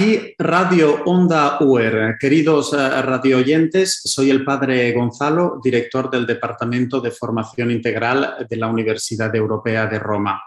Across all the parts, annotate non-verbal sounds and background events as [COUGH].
Aquí Radio Onda UR. Queridos eh, radioyentes, soy el padre Gonzalo, director del Departamento de Formación Integral de la Universidad Europea de Roma.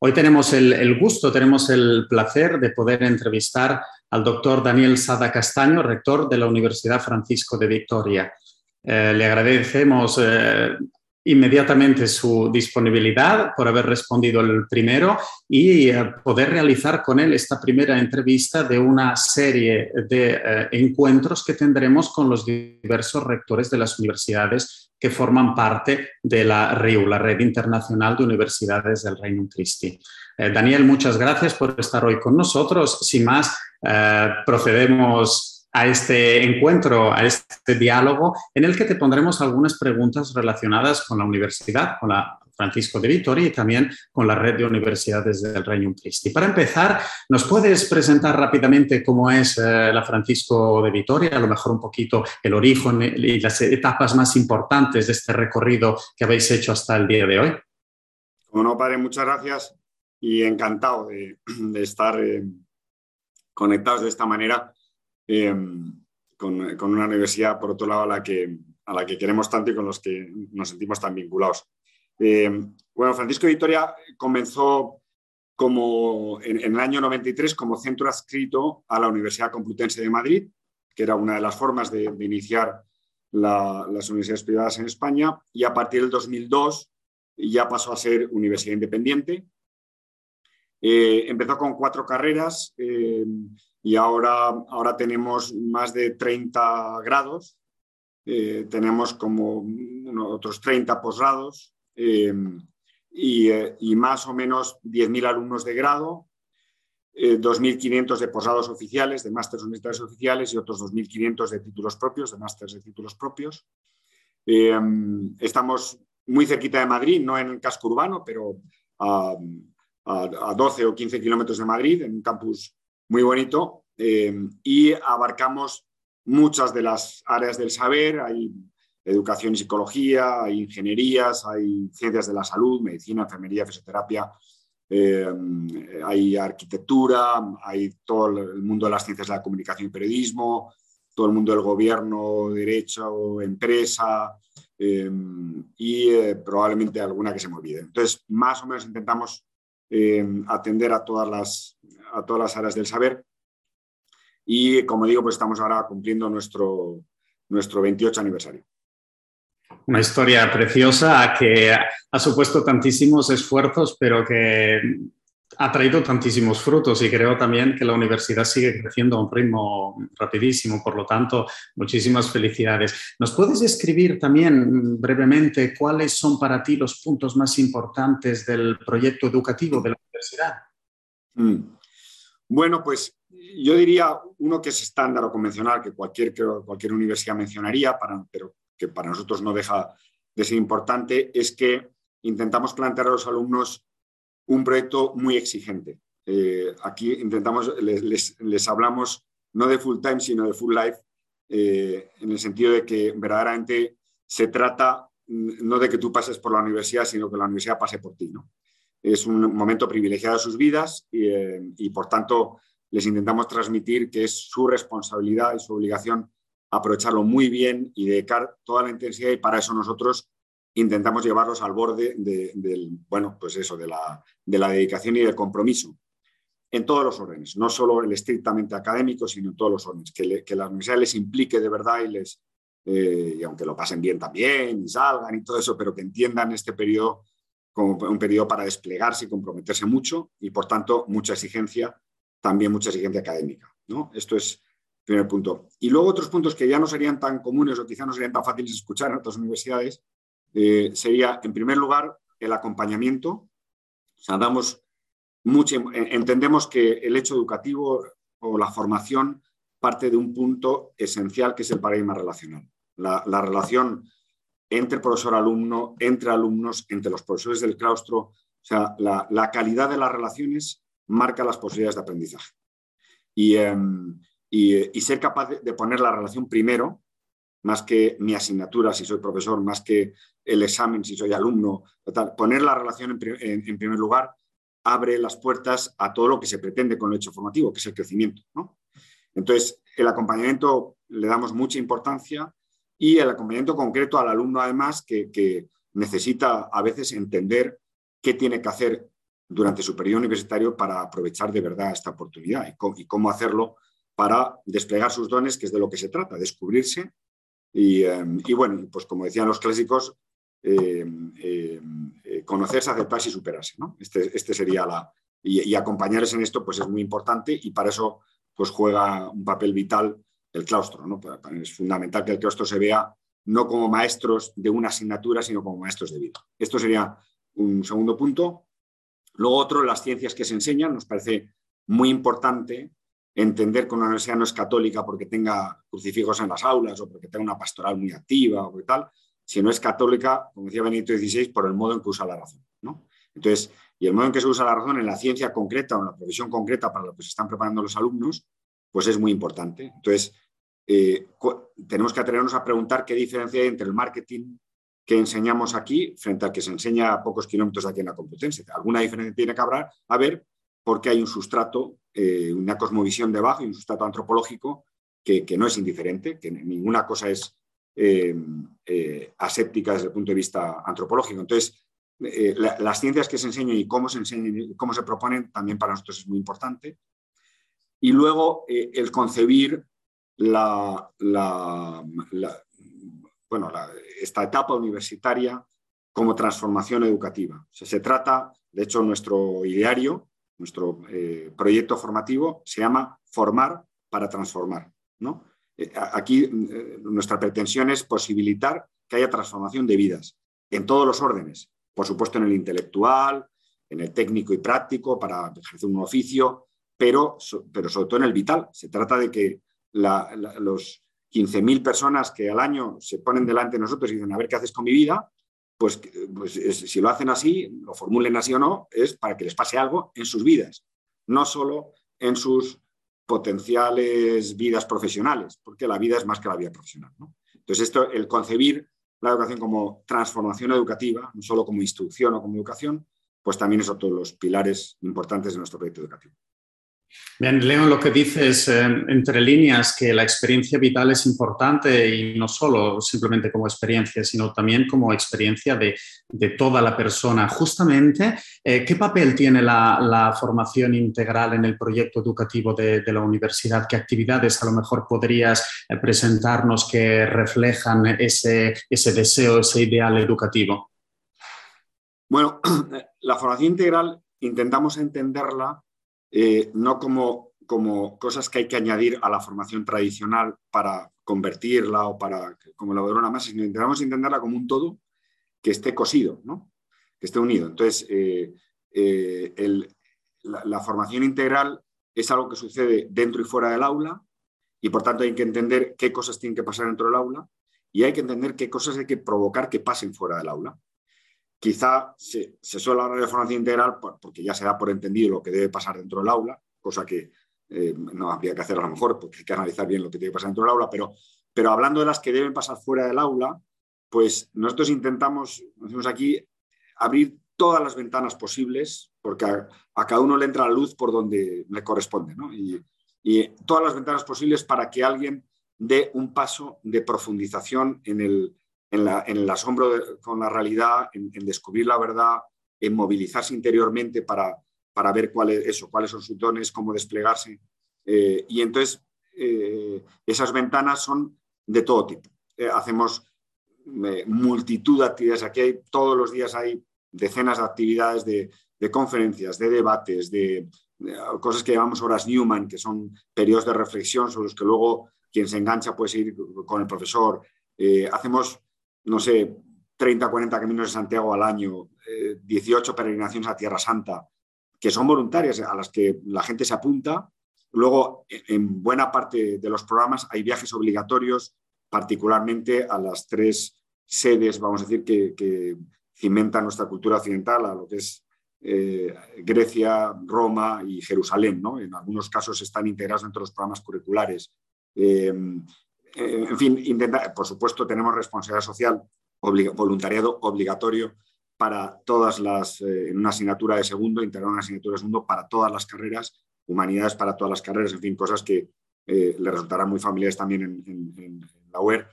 Hoy tenemos el, gusto, tenemos el placer de poder entrevistar al doctor Daniel Sada Castaño, rector de la Universidad Francisco de Victoria. Eh, le agradecemos eh, inmediatamente su disponibilidad por haber respondido el primero y eh, poder realizar con él esta primera entrevista de una serie de eh, encuentros que tendremos con los diversos rectores de las universidades que forman parte de la RIU, la Red Internacional de Universidades del Reino Christi. Eh, Daniel, muchas gracias por estar hoy con nosotros. Sin más, procedemos a este encuentro, a este diálogo, en el que te pondremos algunas preguntas relacionadas con la universidad, con la Francisco de Vitoria y también con la red de universidades del Reino Christi. Para empezar, ¿nos puedes presentar rápidamente cómo es eh, la Francisco de Vitoria? A lo mejor un poquito el origen y las etapas más importantes de este recorrido que habéis hecho hasta el día de hoy. Como no, padre, muchas gracias y encantado de, estar eh, conectados de esta manera Em, con, una universidad, por otro lado, a la, que, a la que queremos tanto y con los que nos sentimos tan vinculados. Em, bueno, Francisco de Vitoria comenzó como en, el año 93 como centro adscrito a la Universidad Complutense de Madrid, que era una de las formas de, iniciar las universidades privadas en España, y a partir del 2002 ya pasó a ser universidad independiente. Eh, empezó con cuatro carreras, em, y ahora, ahora tenemos más de 30 grados, eh, tenemos como otros 30 posgrados em, eh, y, más o menos 10.000 alumnos de grado, 2.500 eh, de posgrados oficiales, de másteres universitarios oficiales y otros 2.500 de títulos propios, de másteres de títulos propios. Em, estamos muy cerquita de Madrid, no en el casco urbano, pero a, a 12 o 15 kilómetros de Madrid, en un campus muy bonito eh, y abarcamos muchas de las áreas del saber. Hay educación y psicología, hay ingenierías, hay ciencias de la salud, medicina, enfermería, fisioterapia, eh, hay arquitectura, hay todo el mundo de las ciencias de la comunicación y periodismo, todo el mundo del gobierno, derecho, empresa eh, y probablemente alguna que se me olvide. Entonces, más o menos intentamos atender a todas las a todas las áreas del saber. Y como digo, pues estamos ahora cumpliendo nuestro, nuestro 28 aniversario. Una historia preciosa que ha supuesto tantísimos esfuerzos, pero que ha traído tantísimos frutos y creo también que la universidad sigue creciendo a un ritmo rapidísimo. Por lo tanto, muchísimas felicidades. ¿Nos puedes describir también brevemente cuáles son para ti los puntos más importantes del proyecto educativo de la universidad? Mm. Bueno, pues yo diría uno que es estándar o convencional, que cualquier, cualquier universidad mencionaría, pero que para nosotros no deja de ser importante, es que intentamos plantear a los alumnos un proyecto muy exigente. Eh, aquí intentamos, les, hablamos no de full time, sino de full life, eh, en el sentido de que verdaderamente se trata mm, no de que tú pases por la universidad, sino que la universidad pase por ti. ¿no? Es un momento privilegiado de sus vidas eh, y, por tanto les intentamos transmitir que es su responsabilidad y su obligación aprovecharlo muy bien y dedicar toda la intensidad y para eso nosotros intentamos llevarlos al borde de, del, bueno, pues eso, de la, de la dedicación y del compromiso en todos los órdenes, no solo el estrictamente académico, sino en todos los órdenes, que, que la universidad les implique de verdad y les, eh, y aunque lo pasen bien también y salgan y todo eso, pero que entiendan este periodo como un periodo para desplegarse y comprometerse mucho y, por tanto, mucha exigencia, también mucha exigencia académica. ¿no? Esto es el primer punto. Y luego otros puntos que ya no serían tan comunes o quizá no serían tan fáciles de escuchar en otras universidades, eh, sería, en primer lugar, el acompañamiento. O mucho, entendemos que el hecho educativo o la formación parte de un punto esencial que es el paradigma relacional. La, la relación entre profesor-alumno, entre alumnos, entre los profesores del claustro. O sea, la, calidad de las relaciones marca las posibilidades de aprendizaje. Y, em, ser capaz de, poner la relación primero, más que mi asignatura si soy profesor, más que el examen si soy alumno, poner la relación en, primer lugar abre las puertas a todo lo que se pretende con el hecho formativo, que es el crecimiento. Entonces, el acompañamiento le damos mucha importancia y el acompañamiento concreto al alumno, además, que, necesita a veces entender qué tiene que hacer durante su periodo universitario para aprovechar de verdad esta oportunidad y cómo, hacerlo para desplegar sus dones, que es de lo que se trata, descubrirse. Y, eh, bueno, pues como decían los clásicos, eh, eh, conocerse, aceptarse y superarse. Este, este, sería la... Y, y, acompañarles en esto pues es muy importante y para eso pues juega un papel vital el claustro. ¿no? Es fundamental que el claustro se vea no como maestros de una asignatura, sino como maestros de vida. Esto sería un segundo punto. Luego otro, las ciencias que se enseñan. Nos parece muy importante entender que una universidad no es católica porque tenga crucifijos en las aulas o porque tenga una pastoral muy activa o tal, sino es católica, como decía Benito XVI, por el modo en que usa la razón. ¿no? Entonces, y el modo en que se usa la razón en la ciencia concreta o en la profesión concreta para lo que se están preparando los alumnos, pues es muy importante. Entonces, eh, tenemos que atrevernos a preguntar qué diferencia hay entre el marketing que enseñamos aquí frente al que se enseña a pocos kilómetros de aquí en la Complutense. Alguna diferencia tiene que haber, a ver porque hay un sustrato, eh, una cosmovisión debajo y un sustrato antropológico que, no es indiferente, que ninguna cosa es eh, aséptica desde el punto de vista antropológico. Entonces, las ciencias que se enseñan y cómo se enseñan y cómo se proponen también para nosotros es muy importante. Y luego el concebir la, bueno, esta etapa universitaria como transformación educativa. se trata, de hecho, nuestro ideario, nuestro eh, proyecto formativo se llama Formar para Transformar. ¿no? Eh, aquí eh, nuestra pretensión es posibilitar que haya transformación de vidas en todos los órdenes, por supuesto en el intelectual, en el técnico y práctico para ejercer un oficio, pero, pero sobre todo en el vital. Se trata de que los 15.000 personas que al año se ponen delante de nosotros y dicen, a ver qué haces con mi vida, pues, pues si lo hacen así, lo formulen así o no, es para que les pase algo en sus vidas, no solo en sus potenciales vidas profesionales, porque la vida es más que la vida profesional. Entonces, esto, el concebir la educación como transformación educativa, no solo como instrucción o como educación, pues también es otro de los pilares importantes de nuestro proyecto educativo. Bien, leo lo que dices eh, entre líneas, que la experiencia vital es importante y no solo simplemente como experiencia, sino también como experiencia de, toda la persona. Justamente, eh, ¿qué papel tiene la, formación integral en el proyecto educativo de, la universidad? ¿Qué actividades a lo mejor podrías eh, presentarnos que reflejan ese, ese deseo, ese ideal educativo? Bueno, [CLEARS THROAT] la formación integral intentamos entenderla eh, no como, como cosas que hay que añadir a la formación tradicional para convertirla o para como la una más, sino intentamos entenderla como un todo que esté cosido, ¿no? que esté unido. Entonces, eh, eh, la, formación integral es algo que sucede dentro y fuera del aula y por tanto hay que entender qué cosas tienen que pasar dentro del aula y hay que entender qué cosas hay que provocar que pasen fuera del aula. Quizá se, suele hablar de formación integral porque ya se da por entendido lo que debe pasar dentro del aula, cosa que eh, no habría que hacer a lo mejor porque hay que analizar bien lo que tiene que pasar dentro del aula, pero, hablando de las que deben pasar fuera del aula, pues nosotros intentamos, decimos aquí, abrir todas las ventanas posibles, porque a, cada uno le entra la luz por donde le corresponde, y, todas las ventanas posibles para que alguien dé un paso de profundización en el, en, el asombro con la realidad, en, descubrir la verdad, en movilizarse interiormente para, para ver eso, cuáles son sus dones, cómo desplegarse. Eh, y entonces eh, esas ventanas son de todo tipo. Eh, hacemos multitud de actividades. Aquí hay, todos los días hay decenas de actividades de, conferencias, de debates, de, cosas que llamamos horas Newman, que son periodos de reflexión sobre los que luego quien se engancha puede seguir con el profesor. hacemos no sé, 30, 40 caminos de Santiago al año, 18 eh, peregrinaciones a Tierra Santa, que son voluntarias, a las que la gente se apunta. Luego, en buena parte de los programas hay viajes obligatorios, particularmente a las tres sedes, vamos a decir, que, cimentan nuestra cultura occidental, a lo que es eh, Grecia, Roma y Jerusalén. ¿no? En algunos casos están integrados dentro de los programas curriculares. Eh, eh, en fin, por supuesto, tenemos responsabilidad social, voluntariado obligatorio para todas las, eh, en una asignatura de segundo, integrar una asignatura de segundo para todas las carreras, humanidades para todas las carreras, en fin, cosas que, le resultarán muy familiares también en, la web,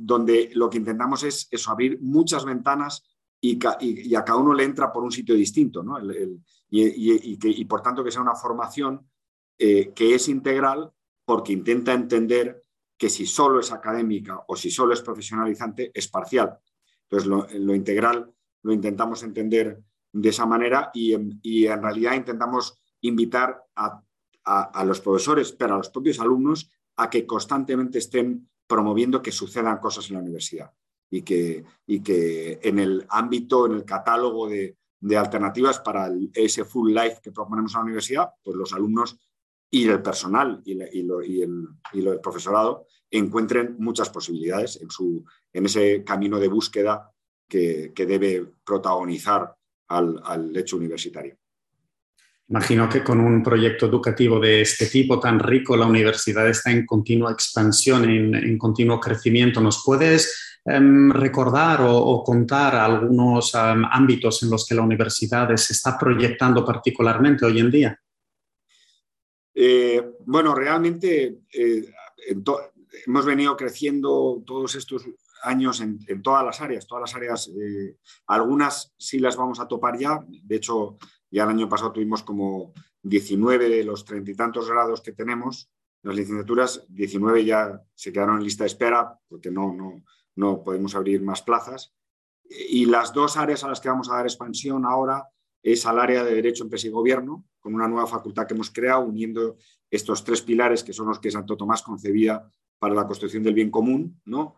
donde lo que intentamos es eso, abrir muchas ventanas y, a cada uno le entra por un sitio distinto, ¿no? y, por tanto que sea una formación que es integral porque intenta entender que si solo es académica o si solo es profesionalizante, es parcial. Entonces, lo, integral lo intentamos entender de esa manera y, en realidad intentamos invitar a, los profesores, pero a los propios alumnos, a que constantemente estén promoviendo que sucedan cosas en la universidad y que, y que en el ámbito, en el catálogo de, alternativas para ese full life que proponemos a la universidad, pues los alumnos y el personal y, el, profesorado encuentren muchas posibilidades en, su, en ese camino de búsqueda que, debe protagonizar al, hecho universitario. Imagino que con un proyecto educativo de este tipo tan rico, la universidad está en continua expansión, en, continuo crecimiento. ¿Nos puedes em, recordar o, contar algunos em, ámbitos en los que la universidad se está proyectando particularmente hoy en día? Eh, bueno, realmente eh, hemos venido creciendo todos estos años en, todas las áreas, todas las áreas, eh, algunas sí las vamos a topar ya, de hecho ya el año pasado tuvimos como 19 de los treinta y tantos grados que tenemos, las licenciaturas, 19 ya se quedaron en lista de espera porque no, no, no podemos abrir más plazas. Y las dos áreas a las que vamos a dar expansión ahora es al área de Derecho, Empresa y Gobierno, con una nueva facultad que hemos creado, uniendo estos tres pilares que son los que Santo Tomás concebía para la construcción del bien común, ¿no?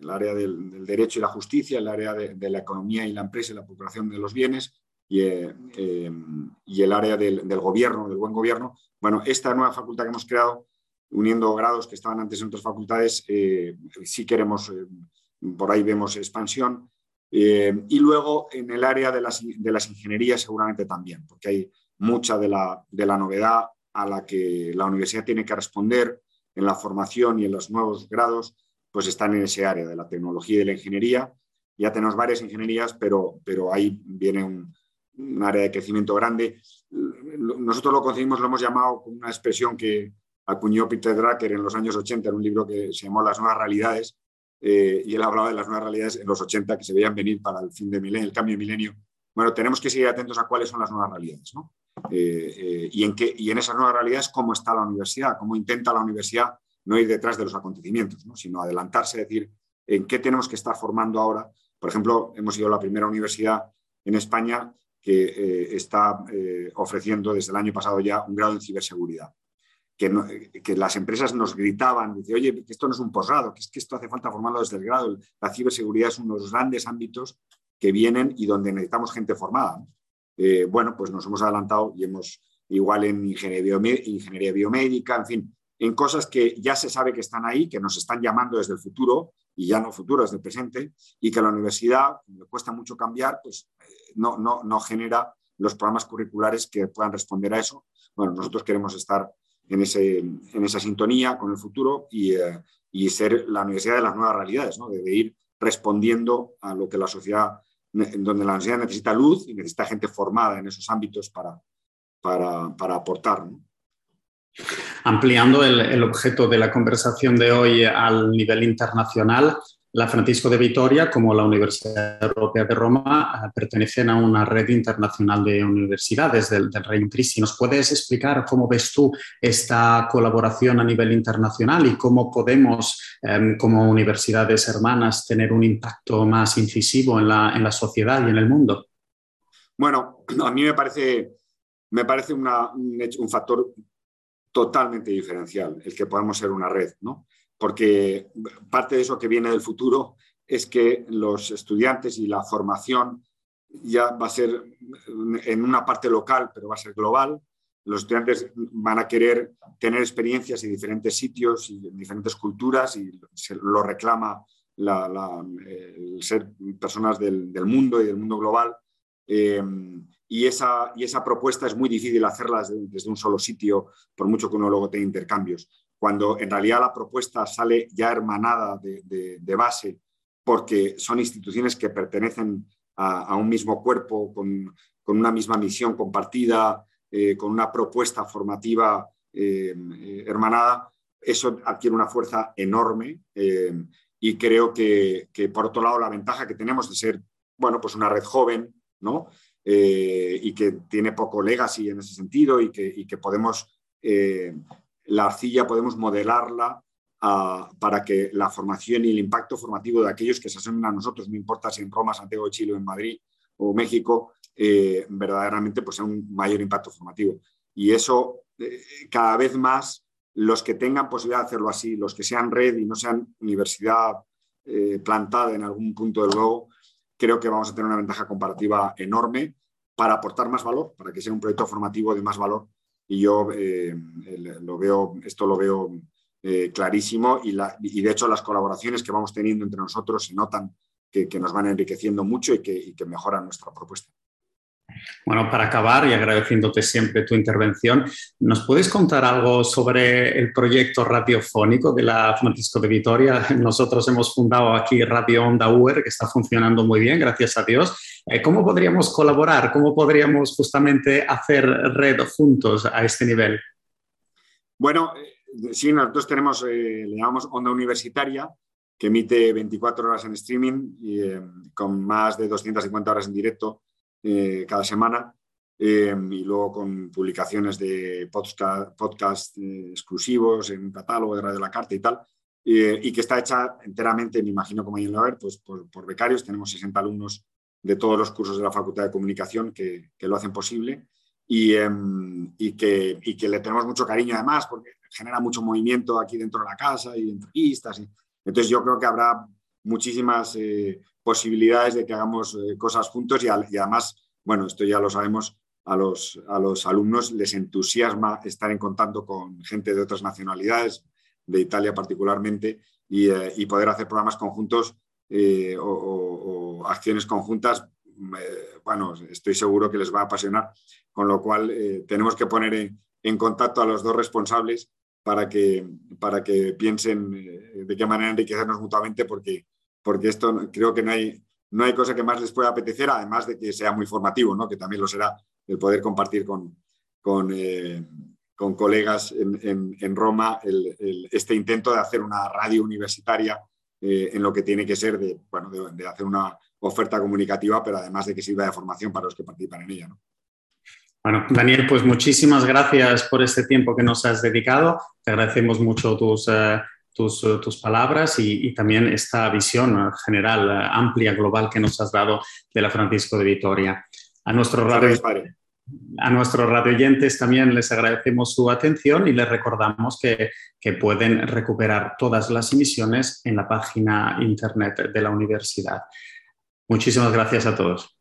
el área del, derecho y la justicia, el área de, la economía y la empresa y la procuración de los bienes y, eh, eh, el área del, gobierno, del buen gobierno. Bueno, esta nueva facultad que hemos creado, uniendo grados que estaban antes en otras facultades, eh, sí queremos, por ahí vemos expansión. Y luego en el área de las, de las ingenierías seguramente también, porque hay mucha de la, de la novedad a la que la universidad tiene que responder en la formación y en los nuevos grados, pues están en ese área de la tecnología y de la ingeniería. Ya tenemos varias ingenierías, pero, pero ahí viene un, área de crecimiento grande. Nosotros lo concebimos, lo hemos llamado con una expresión que acuñó Peter Drucker en los años 80 en un libro que se llamó Las nuevas realidades, eh, y él hablaba de las nuevas realidades en los 80 que se veían venir para el fin de milenio, el cambio de milenio. Bueno, tenemos que seguir atentos a cuáles son las nuevas realidades, ¿no? Eh, eh, y, en qué, y en esas nuevas realidades cómo está la universidad, cómo intenta la universidad no ir detrás de los acontecimientos, sino adelantarse, decir, en qué tenemos que estar formando ahora. Por ejemplo, hemos sido la primera universidad en España que está ofreciendo desde el año pasado ya un grado en ciberseguridad. Que, que, las empresas nos gritaban, dice, oye, que esto no es un posgrado, que es que esto hace falta formarlo desde el grado. La ciberseguridad es uno de los grandes ámbitos que vienen y donde necesitamos gente formada. Eh, bueno, pues nos hemos adelantado y hemos, igual en ingeniería, ingeniería biomédica, en fin, en cosas que ya se sabe que están ahí, que nos están llamando desde el futuro, y ya no futuro, desde el presente, y que la universidad le cuesta mucho cambiar, pues eh, no, no, no genera los programas curriculares que puedan responder a eso. Bueno, nosotros queremos estar en, ese, en esa sintonía con el futuro y, eh, y, ser la universidad de las nuevas realidades, ¿no? de, ir respondiendo a lo que la sociedad en donde la universidad necesita luz y necesita gente formada en esos ámbitos para, para, aportar. Ampliando el, objeto de la conversación de hoy al nivel internacional, la Francisco de Vitoria, como la Universidad Europea de Roma, eh, pertenecen a una red internacional de universidades del, del Reino Cristi. ¿Nos puedes explicar cómo ves tú esta colaboración a nivel internacional y cómo podemos, em, como universidades hermanas, tener un impacto más incisivo en la, en la sociedad y en el mundo? Bueno, a mí me parece, me parece un, un factor totalmente diferencial el que podamos ser una red, ¿no? porque parte de eso que viene del futuro es que los estudiantes y la formación ya va a ser en una parte local, pero va a ser global. Los estudiantes van a querer tener experiencias en diferentes sitios y en diferentes culturas y se lo reclama el ser personas del, mundo y del mundo global. Eh, y, esa, y esa propuesta es muy difícil hacerla desde, desde, un solo sitio, por mucho que uno luego tenga intercambios cuando en realidad la propuesta sale ya hermanada de, base porque son instituciones que pertenecen a, un mismo cuerpo, con, una misma misión compartida, eh, con una propuesta formativa hermanada, eso adquiere una fuerza enorme y creo que, por otro lado, la ventaja que tenemos de ser, bueno, pues una red joven, ¿no? Y que tiene poco legacy en ese sentido y que, podemos, la arcilla podemos modelarla para que la formación y el impacto formativo de aquellos que se asomen a nosotros, no importa si en Roma, Santiago de Chile, en Madrid o México, eh, verdaderamente pues, sea un mayor impacto formativo. Y eso eh, cada vez más, los que tengan posibilidad de hacerlo así, los que sean red y no sean universidad eh, plantada en algún punto del globo, creo que vamos a tener una ventaja comparativa enorme para aportar más valor, para que sea un proyecto formativo de más valor. Y yo lo veo, esto lo veo eh, clarísimo y, de hecho las colaboraciones que vamos teniendo entre nosotros se notan que, nos van enriqueciendo mucho y que, mejoran nuestra propuesta. Bueno, para acabar y agradeciéndote siempre tu intervención, ¿nos puedes contar algo sobre el proyecto radiofónico de la Francisco de Vitoria? [LAUGHS] Nosotros hemos fundado aquí Radio Onda UR, que está funcionando muy bien, gracias a Dios. Eh, ¿Cómo podríamos colaborar? ¿Cómo podríamos justamente hacer red juntos a este nivel? Bueno, sí, nosotros tenemos, eh, le llamamos Onda Universitaria, que emite 24 horas en streaming y eh, con más de 250 horas en directo eh, cada semana. y luego con publicaciones de podcast, podcast exclusivos en un catálogo de Radio La Carta y tal, y que está hecha enteramente, me imagino como hay en ver, pues por, por, becarios. Tenemos 60 alumnos de todos los cursos de la Facultad de Comunicación que, que lo hacen posible y, em, y, que, y, que, le tenemos mucho cariño además, porque genera mucho movimiento aquí dentro de la casa y entrevistas. Y, entonces yo creo que habrá muchísimas eh, posibilidades de que hagamos eh, cosas juntos y, además, bueno, esto ya lo sabemos, a los, a los alumnos les entusiasma estar en contacto con gente de otras nacionalidades, de Italia particularmente, y, eh, y poder hacer programas conjuntos o, o, acciones conjuntas, bueno, estoy seguro que les va a apasionar, con lo cual tenemos que poner en, en contacto a los dos responsables para que, para que piensen eh, de qué manera enriquecernos mutuamente, porque, porque esto creo que no hay, no hay cosa que más les pueda apetecer, además de que sea muy formativo, ¿no? que también lo será el poder compartir con, con, eh, con colegas en, en, Roma este intento de hacer una radio universitaria eh, en lo que tiene que ser de, bueno, de, hacer una oferta comunicativa, pero además de que sirva de formación para los que participan en ella. ¿no? Bueno, Daniel, pues muchísimas gracias por este tiempo que nos has dedicado. Te agradecemos mucho tus, eh, tus, eh, tus, palabras y, también esta visión general, eh, amplia, global que nos has dado de la Francisco de Vitoria. A nuestros radio, a nuestros radioyentes también les agradecemos su atención y les recordamos que, que pueden recuperar todas las emisiones en la página internet de la universidad. Muchísimas gracias a todos.